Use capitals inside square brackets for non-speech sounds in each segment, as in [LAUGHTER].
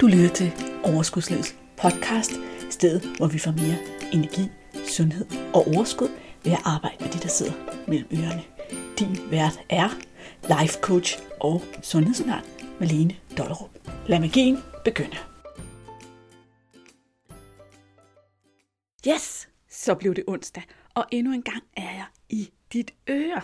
Du lytter til Overskudslivets podcast, stedet hvor vi får mere energi, sundhed og overskud ved at arbejde med de, der sidder mellem ørerne. Din vært er life coach og sundhedsundern Malene Dollerup. Lad magien begynde. Yes, så blev det onsdag, og endnu en gang er jeg i dit øre.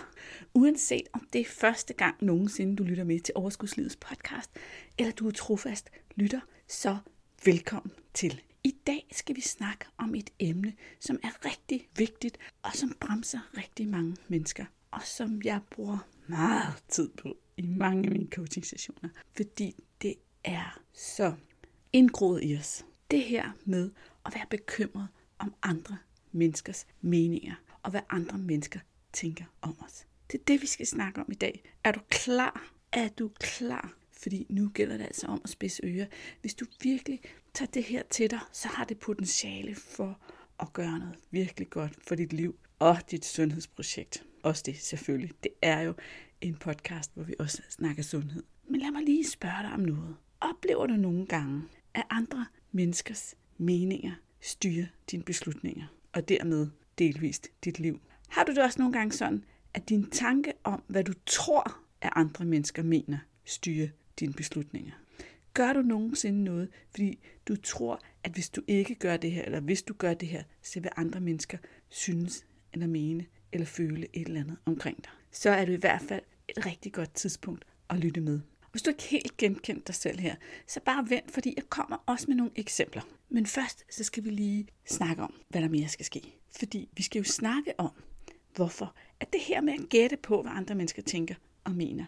Uanset om det er første gang nogensinde, du lytter med til Overskudslivets podcast, eller du er trofast lytter, så velkommen til. I dag skal vi snakke om et emne, som er rigtig vigtigt, og som bremser rigtig mange mennesker, og som jeg bruger meget tid på i mange af mine coaching sessioner, fordi det er så indgroet i os. Det her med at være bekymret om andre menneskers meninger, og hvad andre mennesker tænker om os. Det er det, vi skal snakke om i dag. Er du klar? Er du klar? Fordi nu gælder det altså om at spidse ører. Hvis du virkelig tager det her til dig, så har det potentiale for at gøre noget virkelig godt for dit liv og dit sundhedsprojekt. Også det selvfølgelig. Det er jo en podcast, hvor vi også snakker sundhed. Men lad mig lige spørge dig om noget. Oplever du nogle gange, at andre menneskers meninger styrer dine beslutninger, og dermed delvist dit liv? Har du det også nogle gange sådan, at din tanke om, hvad du tror, at andre mennesker mener, styrer dine beslutninger? Gør du nogensinde noget, fordi du tror, at hvis du ikke gør det her, eller hvis du gør det her, så vil andre mennesker synes, eller mene, eller føle et eller andet omkring dig. Så er det i hvert fald et rigtig godt tidspunkt at lytte med. Hvis du ikke helt genkendt dig selv her, så bare vent, fordi jeg kommer også med nogle eksempler. Men først så skal vi lige snakke om, hvad der mere skal ske. Fordi vi skal jo snakke om, hvorfor at det her med at gætte på, hvad andre mennesker tænker og mener,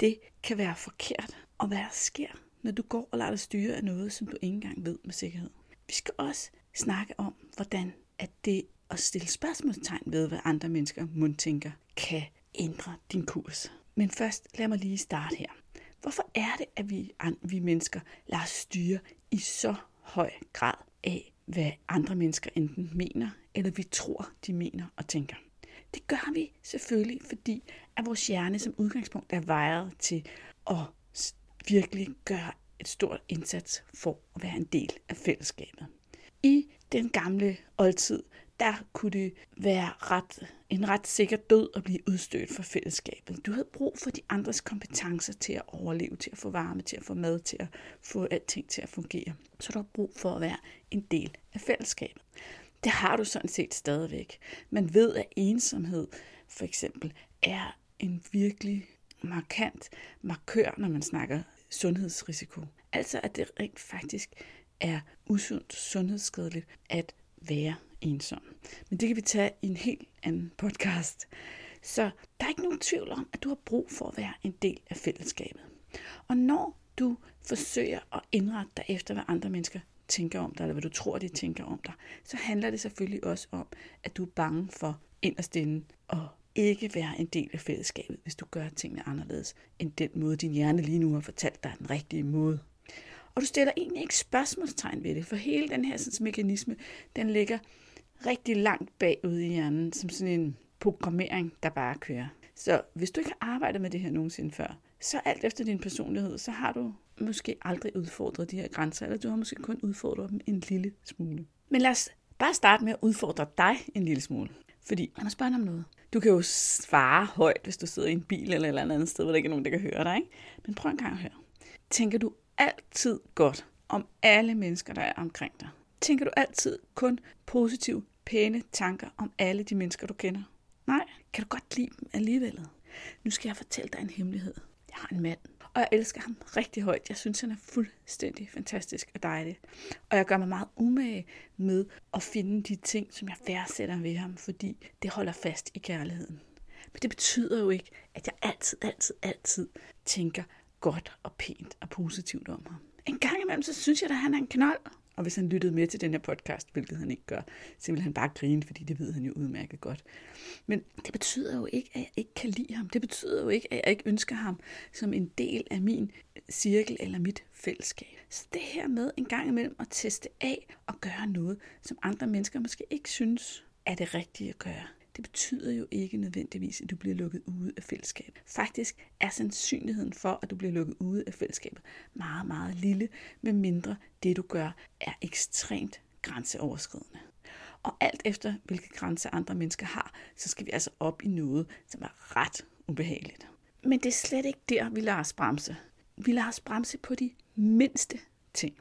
det kan være forkert, og hvad der sker, når du går og lader dig styre af noget, som du ikke engang ved med sikkerhed. Vi skal også snakke om, hvordan at det at stille spørgsmålstegn ved, hvad andre mennesker mund tænker, kan ændre din kurs. Men først lad mig lige starte her. Hvorfor er det, at vi, vi mennesker lader os styre i så høj grad af, hvad andre mennesker enten mener, eller vi tror, de mener og tænker? Det gør vi selvfølgelig, fordi at vores hjerne som udgangspunkt er vejet til at virkelig gøre et stort indsats for at være en del af fællesskabet. I den gamle oldtid, der kunne det være ret, en ret sikker død at blive udstødt fra fællesskabet. Du havde brug for de andres kompetencer til at overleve, til at få varme, til at få mad, til at få alting til at fungere. Så du har brug for at være en del af fællesskabet. Det har du sådan set stadigvæk. Man ved, at ensomhed for eksempel er en virkelig markant markør, når man snakker sundhedsrisiko. Altså at det rent faktisk er usundt sundhedsskadeligt at være ensom. Men det kan vi tage i en helt anden podcast. Så der er ikke nogen tvivl om, at du har brug for at være en del af fællesskabet. Og når du forsøger at indrette dig efter, hvad andre mennesker tænker om dig, eller hvad du tror, de tænker om dig, så handler det selvfølgelig også om, at du er bange for inderst inde og ikke være en del af fællesskabet, hvis du gør tingene anderledes, end den måde, din hjerne lige nu har fortalt dig den rigtige måde. Og du stiller egentlig ikke spørgsmålstegn ved det, for hele den her sådan, mekanisme, den ligger rigtig langt bagud i hjernen, som sådan en programmering, der bare kører. Så hvis du ikke har arbejdet med det her nogensinde før, så alt efter din personlighed, så har du måske aldrig udfordret de her grænser, eller du har måske kun udfordret dem en lille smule. Men lad os bare starte med at udfordre dig en lille smule. Fordi, lad mig spørge dig om noget. Du kan jo svare højt, hvis du sidder i en bil eller et eller andet sted, hvor der ikke er nogen, der kan høre dig. Ikke? Men prøv en gang at høre. Tænker du altid godt om alle mennesker, der er omkring dig? Tænker du altid kun positive, pæne tanker om alle de mennesker, du kender? Nej, kan du godt lide dem alligevel? Nu skal jeg fortælle dig en hemmelighed. Jeg har en mand, og jeg elsker ham rigtig højt. Jeg synes, han er fuldstændig fantastisk og dejlig. Og jeg gør mig meget umage med at finde de ting, som jeg værdsætter ved ham, fordi det holder fast i kærligheden. Men det betyder jo ikke, at jeg altid, altid, altid tænker godt og pænt og positivt om ham. En gang imellem, så synes jeg, at han er en knold. Og hvis han lyttede med til den her podcast, hvilket han ikke gør, så vil han bare grine, fordi det ved han jo udmærket godt. Men det betyder jo ikke, at jeg ikke kan lide ham. Det betyder jo ikke, at jeg ikke ønsker ham som en del af min cirkel eller mit fællesskab. Så det her med en gang imellem at teste af og gøre noget, som andre mennesker måske ikke synes er det rigtige at gøre, det betyder jo ikke nødvendigvis, at du bliver lukket ude af fællesskabet. Faktisk er sandsynligheden for, at du bliver lukket ude af fællesskabet meget, meget lille, med mindre det du gør er ekstremt grænseoverskridende. Og alt efter, hvilke grænser andre mennesker har, så skal vi altså op i noget, som er ret ubehageligt. Men det er slet ikke der, vi lader os bremse. Vi lader os bremse på de mindste ting.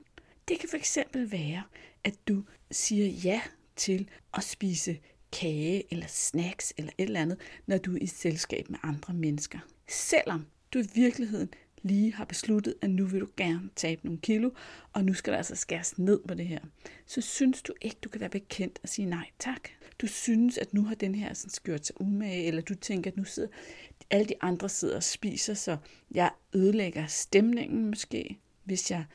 Det kan fx være, at du siger ja til at spise kage eller snacks eller et eller andet, når du er i selskab med andre mennesker. Selvom du i virkeligheden lige har besluttet, at nu vil du gerne tabe nogle kilo, og nu skal der altså skæres ned på det her, så synes du ikke, du kan være bekendt og sige nej tak. Du synes, at nu har den her sådan gjort sig umage, eller du tænker, at nu sidder alle de andre sidder og spiser, så jeg ødelægger stemningen måske, hvis jeg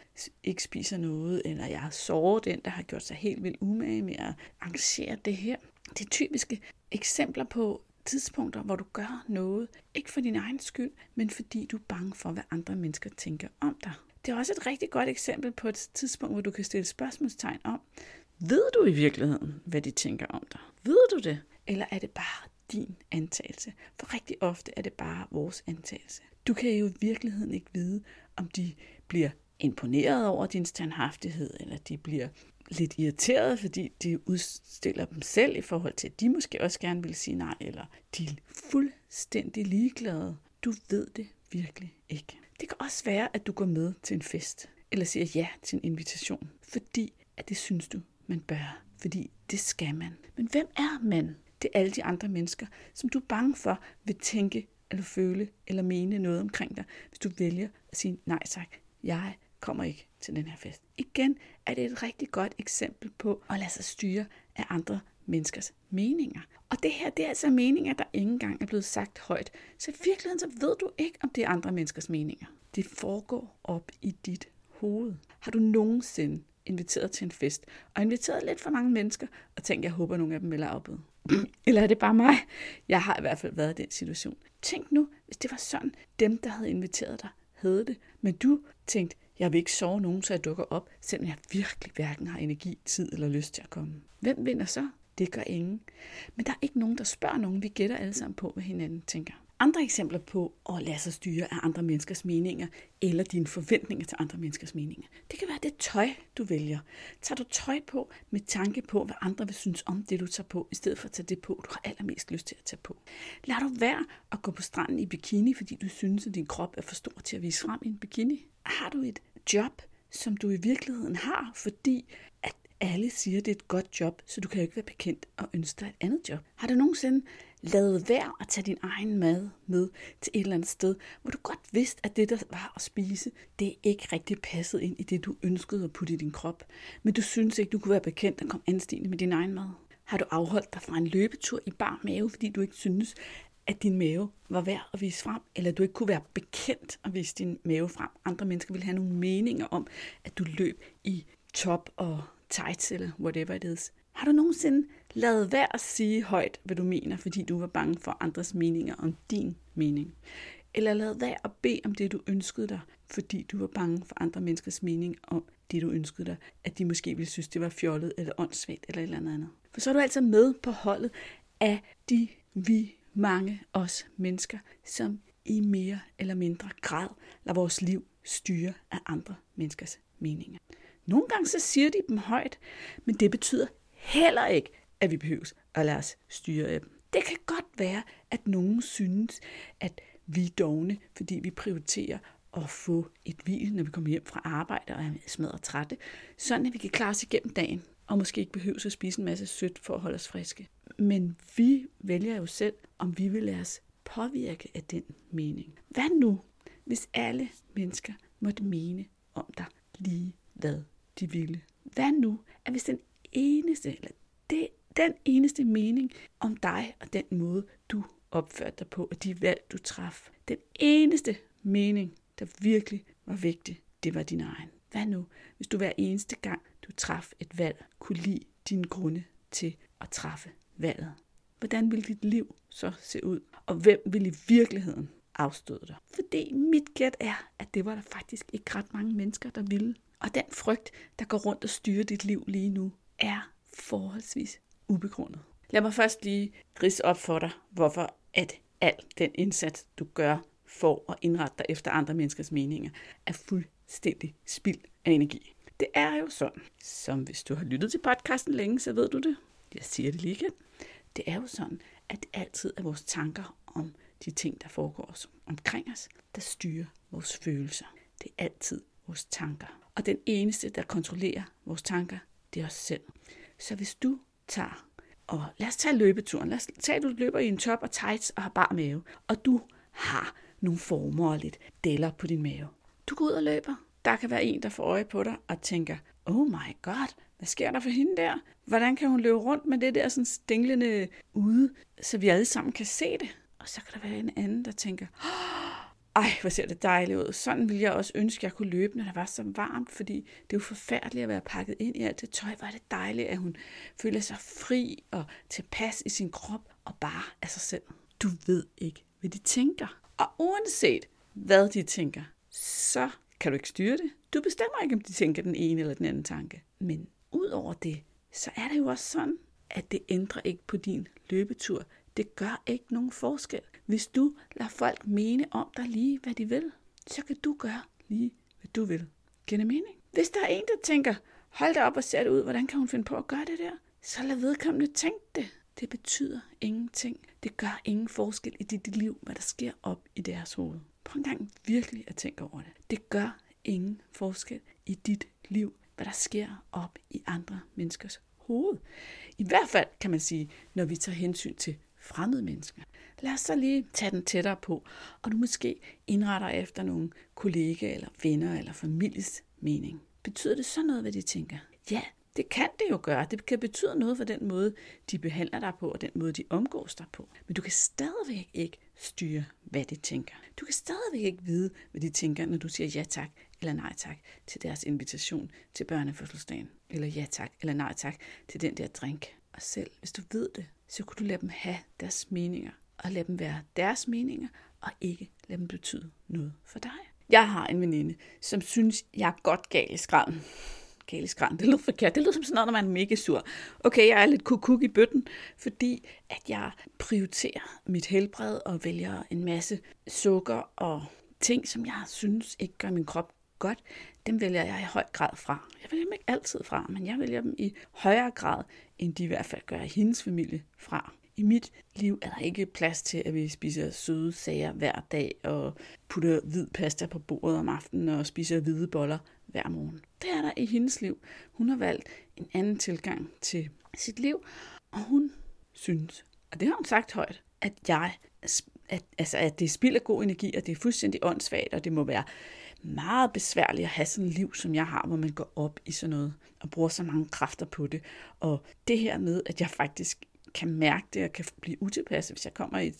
ikke spiser noget, eller jeg sårer den, der har gjort sig helt vildt umage med at arrangere det her. Det er typiske eksempler på tidspunkter, hvor du gør noget, ikke for din egen skyld, men fordi du er bange for, hvad andre mennesker tænker om dig. Det er også et rigtig godt eksempel på et tidspunkt, hvor du kan stille spørgsmålstegn om, ved du i virkeligheden, hvad de tænker om dig? Ved du det? Eller er det bare din antagelse? For rigtig ofte er det bare vores antagelse. Du kan jo i virkeligheden ikke vide, om de bliver imponeret over din standhaftighed, eller de bliver lidt irriteret, fordi de udstiller dem selv i forhold til, at de måske også gerne vil sige nej, eller de er fuldstændig ligeglade. Du ved det virkelig ikke. Det kan også være, at du går med til en fest, eller siger ja til en invitation, fordi at det synes du, man bør, fordi det skal man. Men hvem er man? Det er alle de andre mennesker, som du er bange for vil tænke, eller føle, eller mene noget omkring dig, hvis du vælger at sige nej tak. Jeg kommer ikke til den her fest. Igen er det et rigtig godt eksempel på at lade sig styre af andre menneskers meninger. Og det her, det er altså meninger, der ikke engang er blevet sagt højt. Så i virkeligheden, så ved du ikke, om det er andre menneskers meninger. Det foregår op i dit hoved. Har du nogensinde inviteret til en fest, og inviteret lidt for mange mennesker, og tænkt, jeg håber, nogle af dem vil afbøde. [CLEARS THROAT] Eller er det bare mig? Jeg har i hvert fald været i den situation. Tænk nu, hvis det var sådan, dem, der havde inviteret dig, havde det, men du tænkte, jeg vil ikke sove nogen, så jeg dukker op, selvom jeg virkelig hverken har energi, tid eller lyst til at komme. Hvem vinder så? Det gør ingen. Men der er ikke nogen, der spørger nogen. Vi gætter alle sammen på, hvad hinanden tænker. Andre eksempler på at lade sig styre af andre menneskers meninger, eller dine forventninger til andre menneskers meninger. Det kan være det tøj, du vælger. Tager du tøj på med tanke på, hvad andre vil synes om det, du tager på, i stedet for at tage det på, du har allermest lyst til at tage på. Lad du være at gå på stranden i bikini, fordi du synes, at din krop er for stor til at vise frem i en bikini. Har du et job, som du i virkeligheden har, fordi at alle siger, at det er et godt job, så du kan jo ikke være bekendt og ønske dig et andet job. Har du nogensinde lade værd at tage din egen mad med til et eller andet sted, hvor du godt vidste, at det, der var at spise, det ikke rigtig passede ind i det, du ønskede at putte i din krop. Men du synes ikke, du kunne være bekendt at komme anstigende med din egen mad. Har du afholdt dig fra en løbetur i bar mave, fordi du ikke synes, at din mave var værd at vise frem, eller du ikke kunne være bekendt at vise din mave frem. Andre mennesker ville have nogle meninger om, at du løb i top og tights, eller whatever it is. Har du nogensinde Lad være at sige højt, hvad du mener, fordi du var bange for andres meninger om din mening? Eller lad være at bede om det, du ønskede dig, fordi du var bange for andre menneskers mening om det, du ønskede dig, at de måske ville synes, det var fjollet eller åndssvagt eller et eller andet. For så er du altså med på holdet af de vi mange os mennesker, som i mere eller mindre grad lader vores liv styre af andre menneskers meninger. Nogle gange så siger de dem højt, men det betyder heller ikke, at vi behøves at lade os styre af dem. Det kan godt være, at nogen synes, at vi er dogne, fordi vi prioriterer at få et hvil, når vi kommer hjem fra arbejde og er smadret trætte, sådan at vi kan klare os igennem dagen, og måske ikke behøver at spise en masse sødt for at holde os friske. Men vi vælger jo selv, om vi vil lade os påvirke af den mening. Hvad nu, hvis alle mennesker måtte mene om dig lige hvad de ville? Hvad nu, at hvis den eneste, eller det, den eneste mening om dig og den måde, du opførte dig på, og de valg, du traf, den eneste mening, der virkelig var vigtig, det var din egen. Hvad nu, hvis du hver eneste gang, du traf et valg, kunne lide dine grunde til at træffe valget? Hvordan ville dit liv så se ud? Og hvem ville i virkeligheden afstøde dig? Fordi mit gæt er, at det var der faktisk ikke ret mange mennesker, der ville. Og den frygt, der går rundt og styrer dit liv lige nu, er forholdsvis ubegrundet. Lad mig først lige rise op for dig, hvorfor at al den indsats, du gør for at indrette dig efter andre menneskers meninger, er fuldstændig spild af energi. Det er jo sådan, som hvis du har lyttet til podcasten længe, så ved du det. Jeg siger det lige igen. Det er jo sådan, at det altid er vores tanker om de ting, der foregår omkring os, der styrer vores følelser. Det er altid vores tanker. Og den eneste, der kontrollerer vores tanker, det er os selv. Så hvis du tager, og lad os tage løbeturen. Lad os tage, at du løber i en top og tights og har bar mave, og du har nogle former og lidt deller på din mave. Du går ud og løber. Der kan være en, der får øje på dig og tænker, oh my god, hvad sker der for hende der? Hvordan kan hun løbe rundt med det der sådan stinglende ude, så vi alle sammen kan se det? Og så kan der være en anden, der tænker, ej, hvor ser det dejligt ud. Sådan ville jeg også ønske, at jeg kunne løbe, når det var så varmt, fordi det er jo forfærdeligt at være pakket ind i alt det tøj. Hvor er det dejligt, at hun føler sig fri og tilpas i sin krop og bare af sig selv. Du ved ikke, hvad de tænker. Og uanset hvad de tænker, så kan du ikke styre det. Du bestemmer ikke, om de tænker den ene eller den anden tanke. Men ud over det, så er det jo også sådan, at det ændrer ikke på din løbetur. Det gør ikke nogen forskel. Hvis du lader folk mene om dig lige, hvad de vil, så kan du gøre lige, hvad du vil. Giver det mening? Hvis der er en, der tænker, hold da op og ser det ud, hvordan kan hun finde på at gøre det der? Så lad vedkommende tænke det. Det betyder ingenting. Det gør ingen forskel i dit liv, hvad der sker op i deres hoved. Prøv en gang virkelig at tænke over det. Det gør ingen forskel i dit liv, hvad der sker op i andre menneskers hoved. I hvert fald kan man sige, når vi tager hensyn til fremmede mennesker. Lad os så lige tage den tættere på, og du måske indretter efter nogle kollegaer eller venner eller families mening. Betyder det så noget, hvad de tænker? Ja, det kan det jo gøre. Det kan betyde noget for den måde, de behandler dig på, og den måde, de omgås dig på. Men du kan stadigvæk ikke styre, hvad de tænker. Du kan stadigvæk ikke vide, hvad de tænker, når du siger ja tak eller nej tak til deres invitation til børnefødselsdagen. Eller ja tak eller nej tak til den der drink dig selv hvis du ved det, så kunne du lade dem have deres meninger, og lade dem være deres meninger, og ikke lade dem betyde noget for dig. Jeg har en veninde, som synes, jeg er godt gal i skralden. Gal i skralden, det lyder forkert. Det lyder som sådan noget, når man er mega sur. Okay, jeg er lidt kukuk i bøtten, fordi at jeg prioriterer mit helbred og vælger en masse sukker og ting, som jeg synes ikke gør min krop godt, dem vælger jeg i høj grad fra. Jeg vælger dem ikke altid fra, men jeg vælger dem i højere grad, end de i hvert fald gør hendes familie fra. I mit liv er der ikke plads til, at vi spiser søde sager hver dag og putter hvid pasta på bordet om aftenen og spiser hvide boller hver morgen. Det er der i hendes liv. Hun har valgt en anden tilgang til sit liv, og hun synes, og det har hun sagt højt, at jeg at, altså, at det spilder god energi, og det er fuldstændig åndssvagt, og det må være meget besværligt at have sådan et liv, som jeg har, hvor man går op i sådan noget og bruger så mange kræfter på det. Og det her med, at jeg faktisk kan mærke det og kan blive utilpasset, hvis jeg kommer i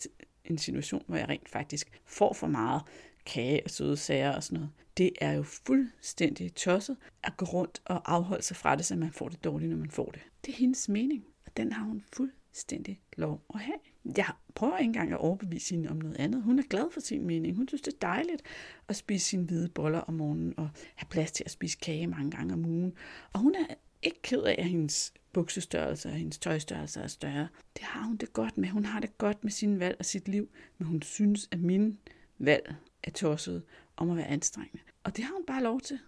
en situation, hvor jeg rent faktisk får for meget kage og søde sager og sådan noget. Det er jo fuldstændig tosset at gå rundt og afholde sig fra det, så man får det dårligt, når man får det. Det er hendes mening, og den har hun fuldstændig lov at have jeg prøver ikke engang at overbevise hende om noget andet. Hun er glad for sin mening. Hun synes, det er dejligt at spise sine hvide boller om morgenen og have plads til at spise kage mange gange om ugen. Og hun er ikke ked af, at hendes buksestørrelse og hendes tøjstørrelse er større. Det har hun det godt med. Hun har det godt med sin valg og sit liv, men hun synes, at min valg er tosset om at være anstrengende. Og det har hun bare lov til.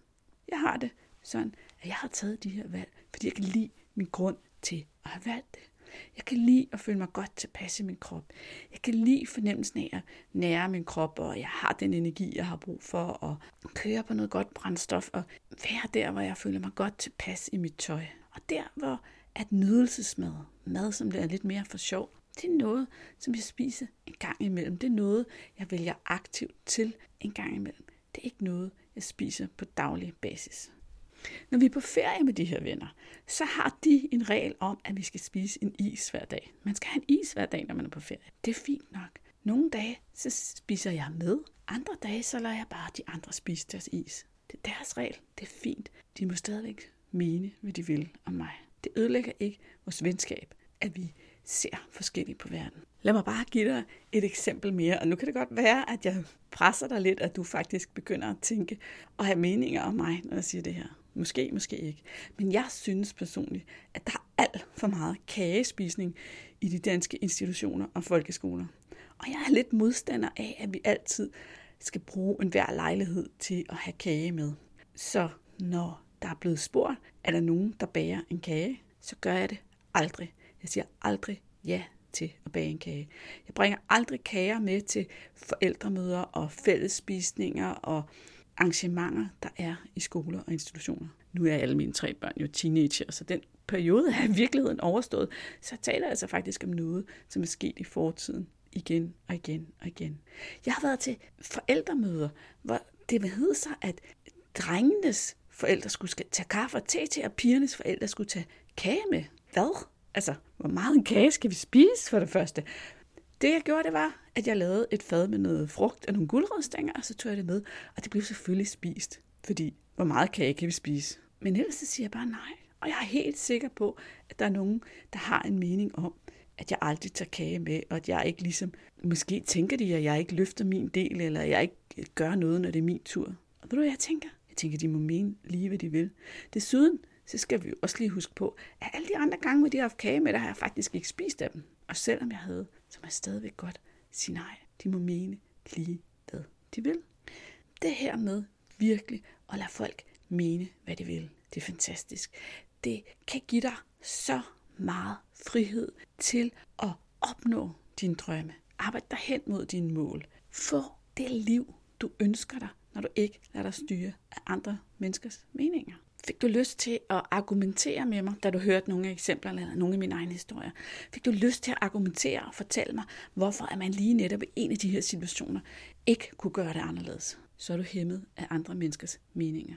Jeg har det sådan, at jeg har taget de her valg, fordi jeg kan lide min grund til at have valgt det. Jeg kan lide at føle mig godt tilpas i min krop. Jeg kan lide fornemmelsen af at nære min krop, og jeg har den energi, jeg har brug for at køre på noget godt brændstof, og være der, hvor jeg føler mig godt tilpas i mit tøj. Og der, hvor at nydelsesmad, mad, som det er lidt mere for sjov, det er noget, som jeg spiser en gang imellem. Det er noget, jeg vælger aktivt til en gang imellem. Det er ikke noget, jeg spiser på daglig basis. Når vi er på ferie med de her venner, så har de en regel om, at vi skal spise en is hver dag. Man skal have en is hver dag, når man er på ferie. Det er fint nok. Nogle dage, så spiser jeg med. Andre dage, så lader jeg bare de andre spise deres is. Det er deres regel. Det er fint. De må stadigvæk mene, hvad de vil om mig. Det ødelægger ikke vores venskab, at vi ser forskelligt på verden. Lad mig bare give dig et eksempel mere, og nu kan det godt være, at jeg presser dig lidt, at du faktisk begynder at tænke og have meninger om mig, når jeg siger det her. Måske, måske ikke. Men jeg synes personligt, at der er alt for meget kagespisning i de danske institutioner og folkeskoler. Og jeg er lidt modstander af, at vi altid skal bruge enhver lejlighed til at have kage med. Så når der er blevet spurgt, er der nogen, der bager en kage, så gør jeg det aldrig. Jeg siger aldrig ja til at bage en kage. Jeg bringer aldrig kager med til forældremøder og fællesspisninger og arrangementer, der er i skoler og institutioner. Nu er alle mine tre børn jo teenager, så den periode er i virkeligheden overstået. Så jeg taler altså faktisk om noget, som er sket i fortiden igen og igen og igen. Jeg har været til forældremøder, hvor det hed sig, at drengenes forældre skulle tage kaffe og te til, og pigernes forældre skulle tage kage med. Hvad? Altså, hvor meget en kage skal vi spise for det første? Det jeg gjorde, det var, at jeg lavede et fad med noget frugt og nogle guldrødstænger, og så tog jeg det med, og det blev selvfølgelig spist. Fordi, hvor meget kage kan vi spise? Men ellers så siger jeg bare nej. Og jeg er helt sikker på, at der er nogen, der har en mening om, at jeg aldrig tager kage med, og at jeg ikke ligesom, måske tænker de, at jeg ikke løfter min del, eller jeg ikke gør noget, når det er min tur. Og ved du, hvad jeg tænker? Jeg tænker, de må mene lige, hvad de vil. Desuden, så skal vi jo også lige huske på, at alle de andre gange, hvor de har haft kage med, der har jeg faktisk ikke spist af dem. Og selvom jeg havde, så var jeg stadigvæk godt sige nej. De må mene lige, hvad de vil. Det her med virkelig at lade folk mene, hvad de vil, det er fantastisk. Det kan give dig så meget frihed til at opnå dine drømme. Arbejde dig hen mod dine mål. Få det liv, du ønsker dig, når du ikke lader dig styre af andre menneskers meninger. Fik du lyst til at argumentere med mig, da du hørte nogle af eksemplerne eller nogle af mine egne historier? Fik du lyst til at argumentere og fortælle mig, hvorfor at man lige netop i en af de her situationer ikke kunne gøre det anderledes? Så er du hæmmet af andre menneskers meninger.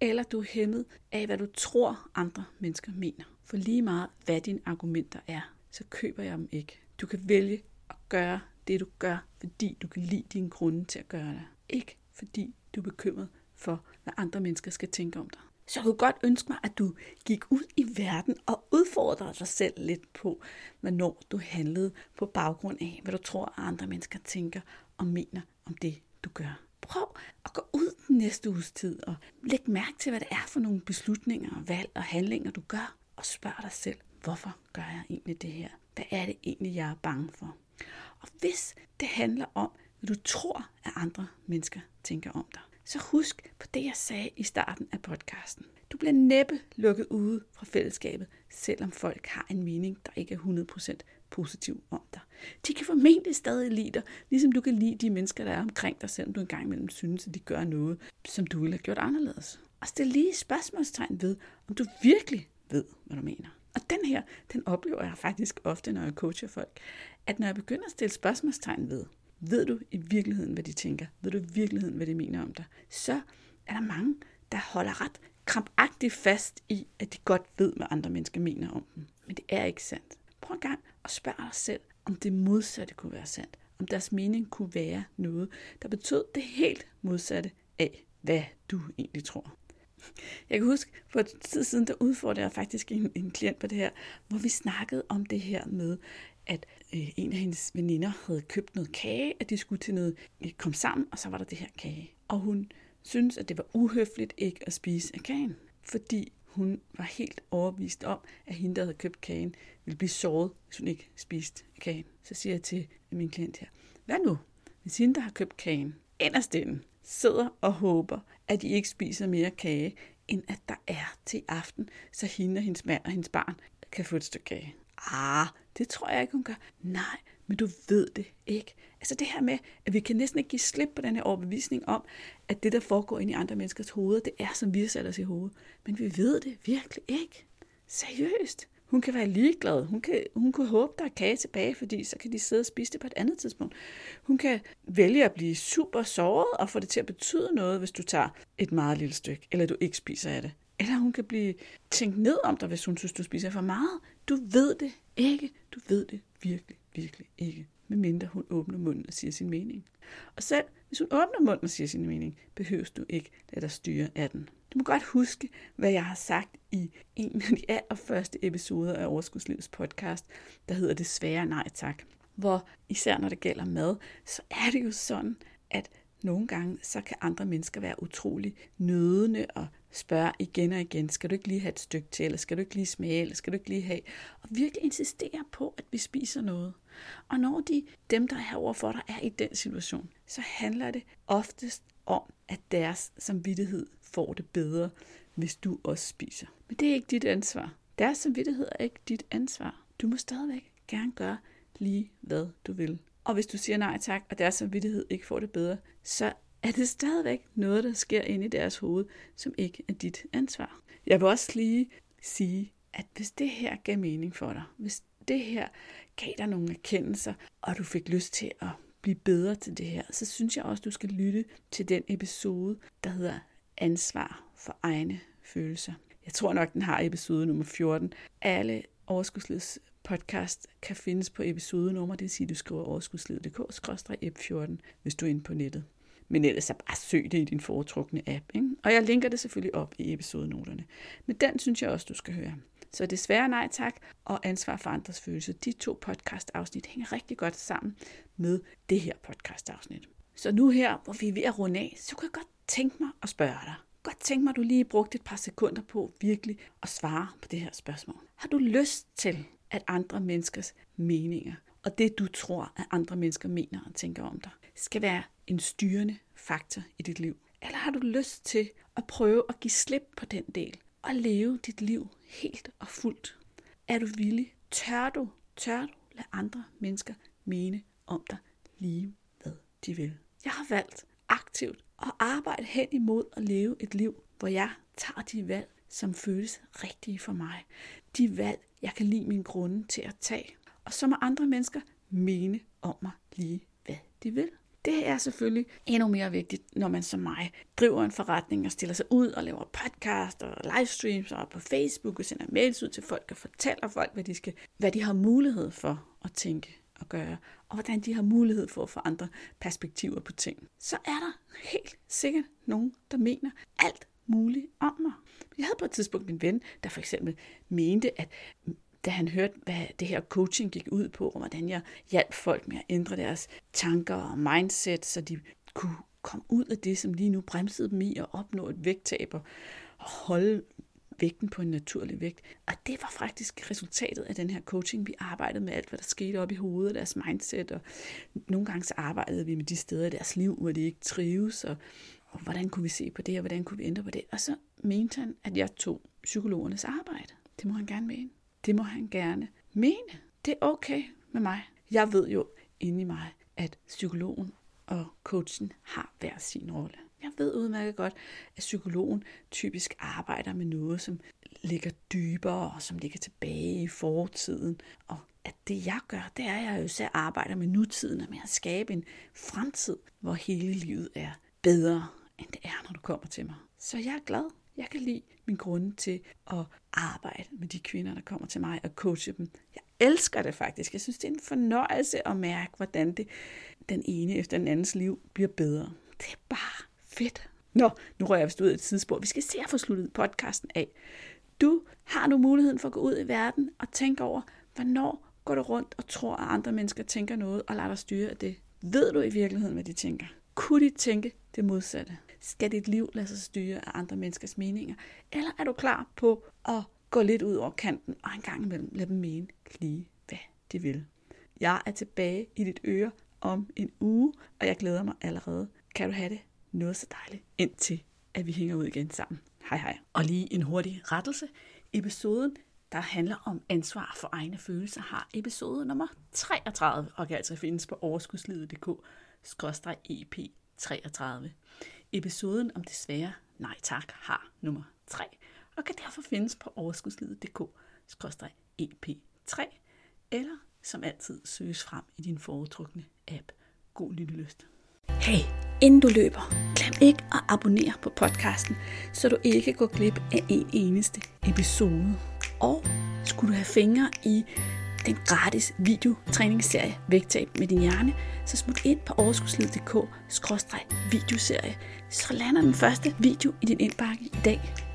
Eller du er hæmmet af, hvad du tror andre mennesker mener. For lige meget, hvad dine argumenter er, så køber jeg dem ikke. Du kan vælge at gøre det, du gør, fordi du kan lide dine grunde til at gøre det. Ikke fordi du er bekymret for, hvad andre mennesker skal tænke om dig. Så jeg kunne godt ønske mig, at du gik ud i verden og udfordrede dig selv lidt på, hvornår du handlede på baggrund af, hvad du tror, at andre mennesker tænker og mener om det, du gør. Prøv at gå ud den næste uges tid og læg mærke til, hvad det er for nogle beslutninger, valg og handlinger, du gør, og spørg dig selv, hvorfor gør jeg egentlig det her? Hvad er det egentlig, jeg er bange for? Og hvis det handler om, hvad du tror, at andre mennesker tænker om dig, så husk på det, jeg sagde i starten af podcasten. Du bliver næppe lukket ude fra fællesskabet, selvom folk har en mening, der ikke er 100% positiv om dig. De kan formentlig stadig lide dig, ligesom du kan lide de mennesker, der er omkring dig, selvom du engang imellem synes, at de gør noget, som du ville have gjort anderledes. Og stil lige spørgsmålstegn ved, om du virkelig ved, hvad du mener. Og den her, den oplever jeg faktisk ofte, når jeg coacher folk, at når jeg begynder at stille spørgsmålstegn ved, ved du i virkeligheden, hvad de tænker? Ved du i virkeligheden, hvad de mener om dig? Så er der mange, der holder ret krampagtigt fast i, at de godt ved, hvad andre mennesker mener om dem. Men det er ikke sandt. Prøv en gang at spørge dig selv, om det modsatte kunne være sandt. Om deres mening kunne være noget, der betød det helt modsatte af, hvad du egentlig tror. Jeg kan huske, for et tid siden, der udfordrede jeg faktisk en, en klient på det her, hvor vi snakkede om det her med, at øh, en af hendes veninder havde købt noget kage, at de skulle til noget, øh, kom sammen, og så var der det her kage. Og hun syntes, at det var uhøfligt ikke at spise af kagen, fordi hun var helt overbevist om, at hende, der havde købt kagen, ville blive såret, hvis hun ikke spiste af kagen. Så siger jeg til min klient her, hvad nu, hvis hende, der har købt kagen, inderst inde, sidder og håber, at de ikke spiser mere kage, end at der er til aften, så hende og hendes mand og hendes barn kan få et stykke kage. Ah, det tror jeg ikke, hun gør. Nej, men du ved det ikke. Altså det her med, at vi kan næsten ikke give slip på den her overbevisning om, at det, der foregår ind i andre menneskers hoveder, det er, som vi har sat os i hovedet. Men vi ved det virkelig ikke. Seriøst. Hun kan være ligeglad. Hun kan, hun kan håbe, der er kage tilbage, fordi så kan de sidde og spise det på et andet tidspunkt. Hun kan vælge at blive super såret og få det til at betyde noget, hvis du tager et meget lille stykke, eller du ikke spiser af det. Eller hun kan blive tænkt ned om dig, hvis hun synes, du spiser for meget. Du ved det ikke. Du ved det virkelig, virkelig ikke. Medmindre hun åbner munden og siger sin mening. Og selv hvis hun åbner munden og siger sin mening, behøver du ikke lade dig styre af den. Du må godt huske, hvad jeg har sagt i en af de allerførste episoder af Overskudslivets podcast, der hedder Desværre nej tak. Hvor især når det gælder mad, så er det jo sådan, at nogle gange så kan andre mennesker være utrolig nødende og spørge igen og igen, skal du ikke lige have et stykke til, eller skal du ikke lige smage, eller skal du ikke lige have, og virkelig insistere på, at vi spiser noget. Og når de, dem, der er herovre for dig, er i den situation, så handler det oftest om, at deres samvittighed får det bedre, hvis du også spiser. Men det er ikke dit ansvar. Deres samvittighed er ikke dit ansvar. Du må stadigvæk gerne gøre lige, hvad du vil. Og hvis du siger nej tak, og deres samvittighed ikke får det bedre, så er det stadigvæk noget, der sker inde i deres hoved, som ikke er dit ansvar. Jeg vil også lige sige, at hvis det her gav mening for dig, hvis det her gav dig nogle erkendelser, og du fik lyst til at blive bedre til det her, så synes jeg også, du skal lytte til den episode, der hedder Ansvar for egne følelser. Jeg tror nok, den har episode nummer 14. Alle overskudslivets podcast kan findes på episodenummer, det vil sige, at du skriver overskudslivet.dk-f14, hvis du er inde på nettet. Men ellers så bare søg det i din foretrukne app. Ikke? Og jeg linker det selvfølgelig op i episodenoterne. Men den synes jeg også, du skal høre. Så desværre nej tak, og ansvar for andres følelser. De to podcast-afsnit hænger rigtig godt sammen med det her podcast-afsnit. Så nu her, hvor vi er ved at runde af, så kunne jeg godt tænke mig at spørge dig. Godt tænke mig, at du lige brugte et par sekunder på virkelig at svare på det her spørgsmål. Har du lyst til, at andre menneskers meninger og det, du tror, at andre mennesker mener og tænker om dig, skal være en styrende faktor i dit liv? Eller har du lyst til at prøve at give slip på den del og leve dit liv helt og fuldt? Er du villig? Tør du? Tør du lade andre mennesker mene om dig lige hvad de vil? Jeg har valgt aktivt at arbejde hen imod at leve et liv, hvor jeg tager de valg, som føles rigtige for mig. De valg, jeg kan lide min grunde til at tage. Og så må andre mennesker mene om mig lige, hvad de vil. Det er selvfølgelig endnu mere vigtigt, når man som mig driver en forretning og stiller sig ud og laver podcast og livestreams og på Facebook og sender mails ud til folk og fortæller folk, hvad de, skal, hvad de har mulighed for at tænke og gøre, og hvordan de har mulighed for at få andre perspektiver på ting. Så er der helt sikkert nogen, der mener alt muligt om mig. Jeg havde på et tidspunkt en ven, der for eksempel mente, at da han hørte, hvad det her coaching gik ud på, og hvordan jeg hjalp folk med at ændre deres tanker og mindset, så de kunne komme ud af det, som lige nu bremsede dem i at opnå et vægttab og holde vægten på en naturlig vægt. Og det var faktisk resultatet af den her coaching. Vi arbejdede med alt, hvad der skete op i hovedet, deres mindset, og nogle gange så arbejdede vi med de steder i deres liv, hvor de ikke trives, og, og hvordan kunne vi se på det, og hvordan kunne vi ændre på det. Og så mente han, at jeg tog psykologernes arbejde. Det må han gerne mene. Det må han gerne mene. Det er okay med mig. Jeg ved jo inde i mig, at psykologen og coachen har hver sin rolle. Jeg ved udmærket godt, at psykologen typisk arbejder med noget, som ligger dybere og som ligger tilbage i fortiden. Og at det jeg gør, det er, at jeg jo så arbejder med nutiden og med at skabe en fremtid, hvor hele livet er bedre, end det er, når du kommer til mig. Så jeg er glad. Jeg kan lide min grunde til at arbejde med de kvinder, der kommer til mig og coache dem. Jeg elsker det faktisk. Jeg synes, det er en fornøjelse at mærke, hvordan det, den ene efter den andens liv bliver bedre. Det er bare fedt. Nå, nu rører jeg vist ud af et tidsspor. Vi skal se at få sluttet podcasten af. Du har nu muligheden for at gå ud i verden og tænke over, hvornår går du rundt og tror, at andre mennesker tænker noget, og lader dig styre af det. Ved du i virkeligheden, hvad de tænker? Kunne de tænke det modsatte? Skal dit liv lade sig styre af andre menneskers meninger? Eller er du klar på at gå lidt ud over kanten og en gang imellem lade dem mene lige, hvad de vil? Jeg er tilbage i dit øre om en uge, og jeg glæder mig allerede. Kan du have det noget så dejligt, indtil at vi hænger ud igen sammen. Hej hej. Og lige en hurtig rettelse. Episoden, der handler om ansvar for egne følelser, har episode nummer 33, og kan altså findes på overskudslivet.dk-ep33. Episoden om det svære nej tak har nummer 3, og kan derfor findes på overskudslivet.dk-ep3, eller som altid søges frem i din foretrukne app. God lyttelyst. Hey, inden du løber, glem ikke at abonnere på podcasten, så du ikke går glip af en eneste episode. Og skulle du have fingre i den gratis videotræningsserie Vægtab med din hjerne, så smut ind på overskudslivet.dk-videoserie, så lander den første video i din indbakke i dag.